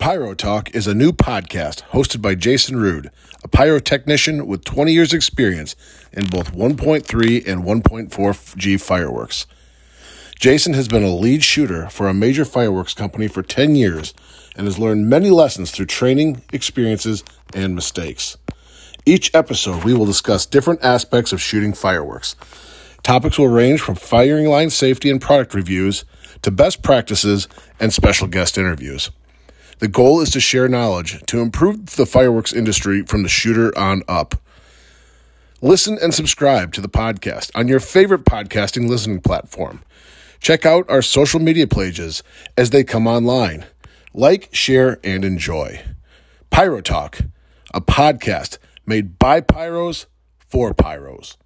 Pyro Talk is a new podcast hosted by Jason Rude, a pyrotechnician with 20 years' experience in both 1.3 and 1.4 G fireworks. Jason has been a lead shooter for a major fireworks company for 10 years and has learned many lessons through training, experiences, and mistakes. Each episode, we will discuss different aspects of shooting fireworks. Topics will range from firing line safety and product reviews to best practices and special guest interviews. The goal is to share knowledge to improve the fireworks industry from the shooter on up. Listen and subscribe to the podcast on your favorite podcasting listening platform. Check out our social media pages as they come online. Like, share, and enjoy. Pyro Talk, a podcast made by pyros for pyros.